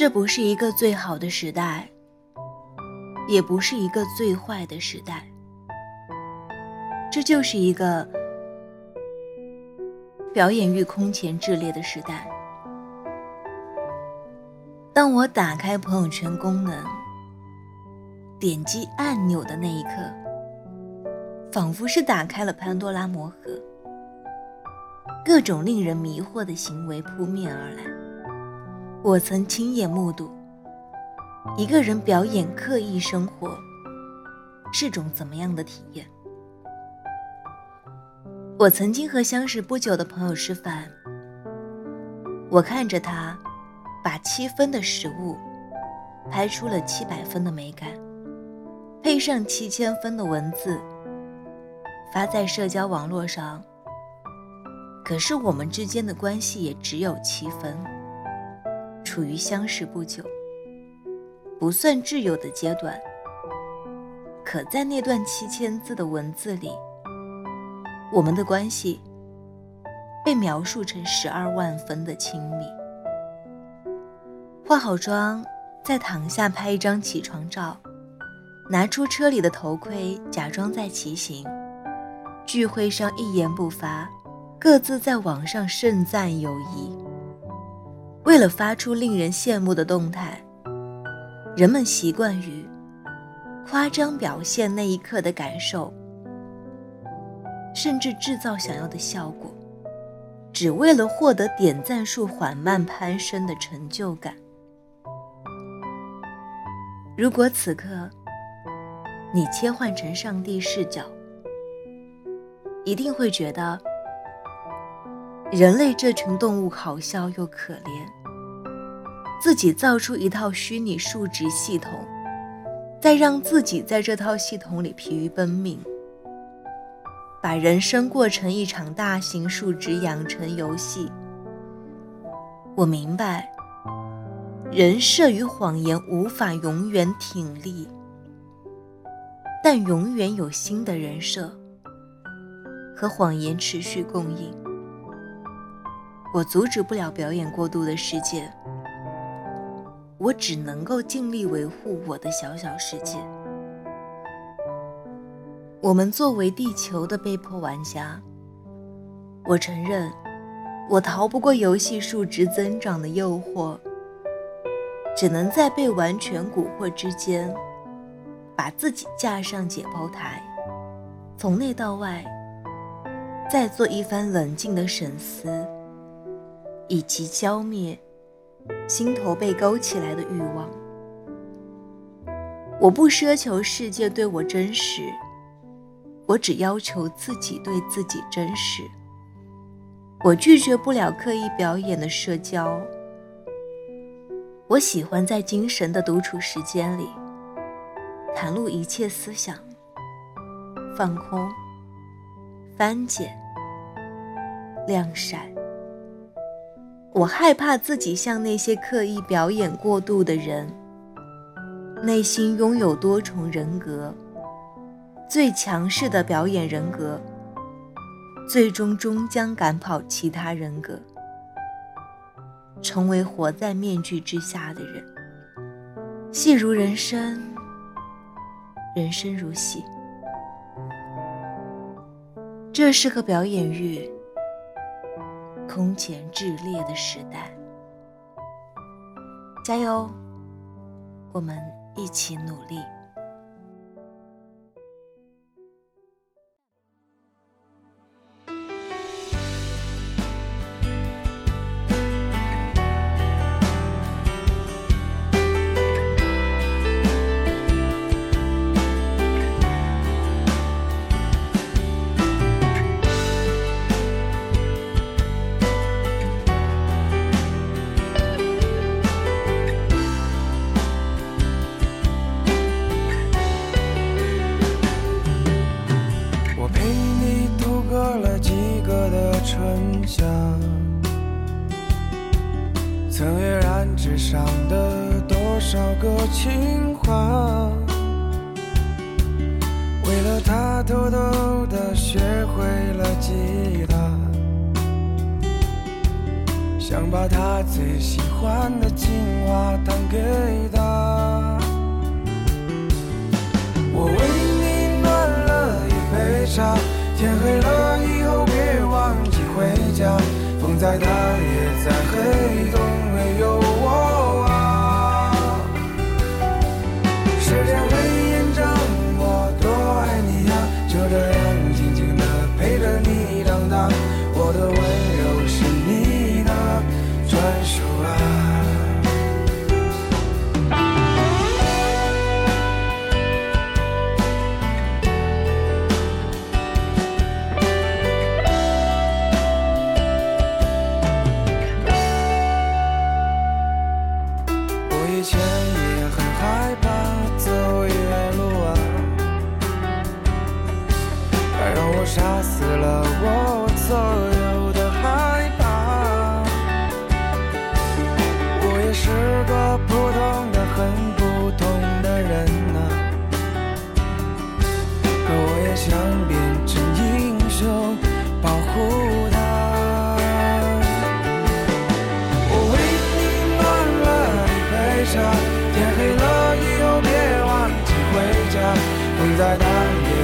这不是一个最好的时代，也不是一个最坏的时代，这就是一个表演欲空前炽烈的时代。当我打开朋友圈功能，点击按钮的那一刻，仿佛是打开了潘多拉魔盒，各种令人迷惑的行为扑面而来。我曾亲眼目睹一个人表演刻意生活是种怎么样的体验。我曾经和相识不久的朋友吃饭，我看着他把七分的食物拍出了七百分的美感，配上七千分的文字发在社交网络上。可是我们之间的关系也只有七分。处于相识不久，不算挚友的阶段，可在那段七千字的文字里，我们的关系被描述成十二万分的亲密。化好妆，再躺下拍一张起床照，拿出车里的头盔，假装在骑行。聚会上一言不发，各自在网上盛赞友谊。为了发出令人羡慕的动态，人们习惯于夸张表现那一刻的感受，甚至制造想要的效果，只为了获得点赞数缓慢攀升的成就感。如果此刻你切换成上帝视角，一定会觉得。人类这群动物好笑又可怜，自己造出一套虚拟数值系统，再让自己在这套系统里疲于奔命，把人生过成一场大型数值养成游戏。我明白，人设与谎言无法永远挺立，但永远有新的人设和谎言持续供应。我阻止不了表演过度的世界，我只能够尽力维护我的小小世界。我们作为地球的被迫玩家，我承认，我逃不过游戏数值增长的诱惑，只能在被完全蛊惑之间，把自己架上解剖台，从内到外，再做一番冷静的审思。以及浇灭心头被勾起来的欲望。我不奢求世界对我真实，我只要求自己对自己真实。我拒绝不了刻意表演的社交。我喜欢在精神的独处时间里，袒露一切思想，放空、翻检、晾晒。我害怕自己像那些刻意表演过度的人，内心拥有多重人格，最强势的表演人格，最终终将赶跑其他人格，成为活在面具之下的人。戏如人生，人生如戏，这是个表演欲。空前炽烈的时代，加油！我们一起努力。少个情话，为了他偷偷的学会了吉他。想把他最喜欢的情话弹给他。我为你暖了一杯茶，天黑了以后别忘记回家。风再大也在黑。杀死了我所有的害怕。我也是个普通的很普通的人呐可我也想变成英雄保护她我为你暖了一杯茶天黑了以后别忘记回家风再大也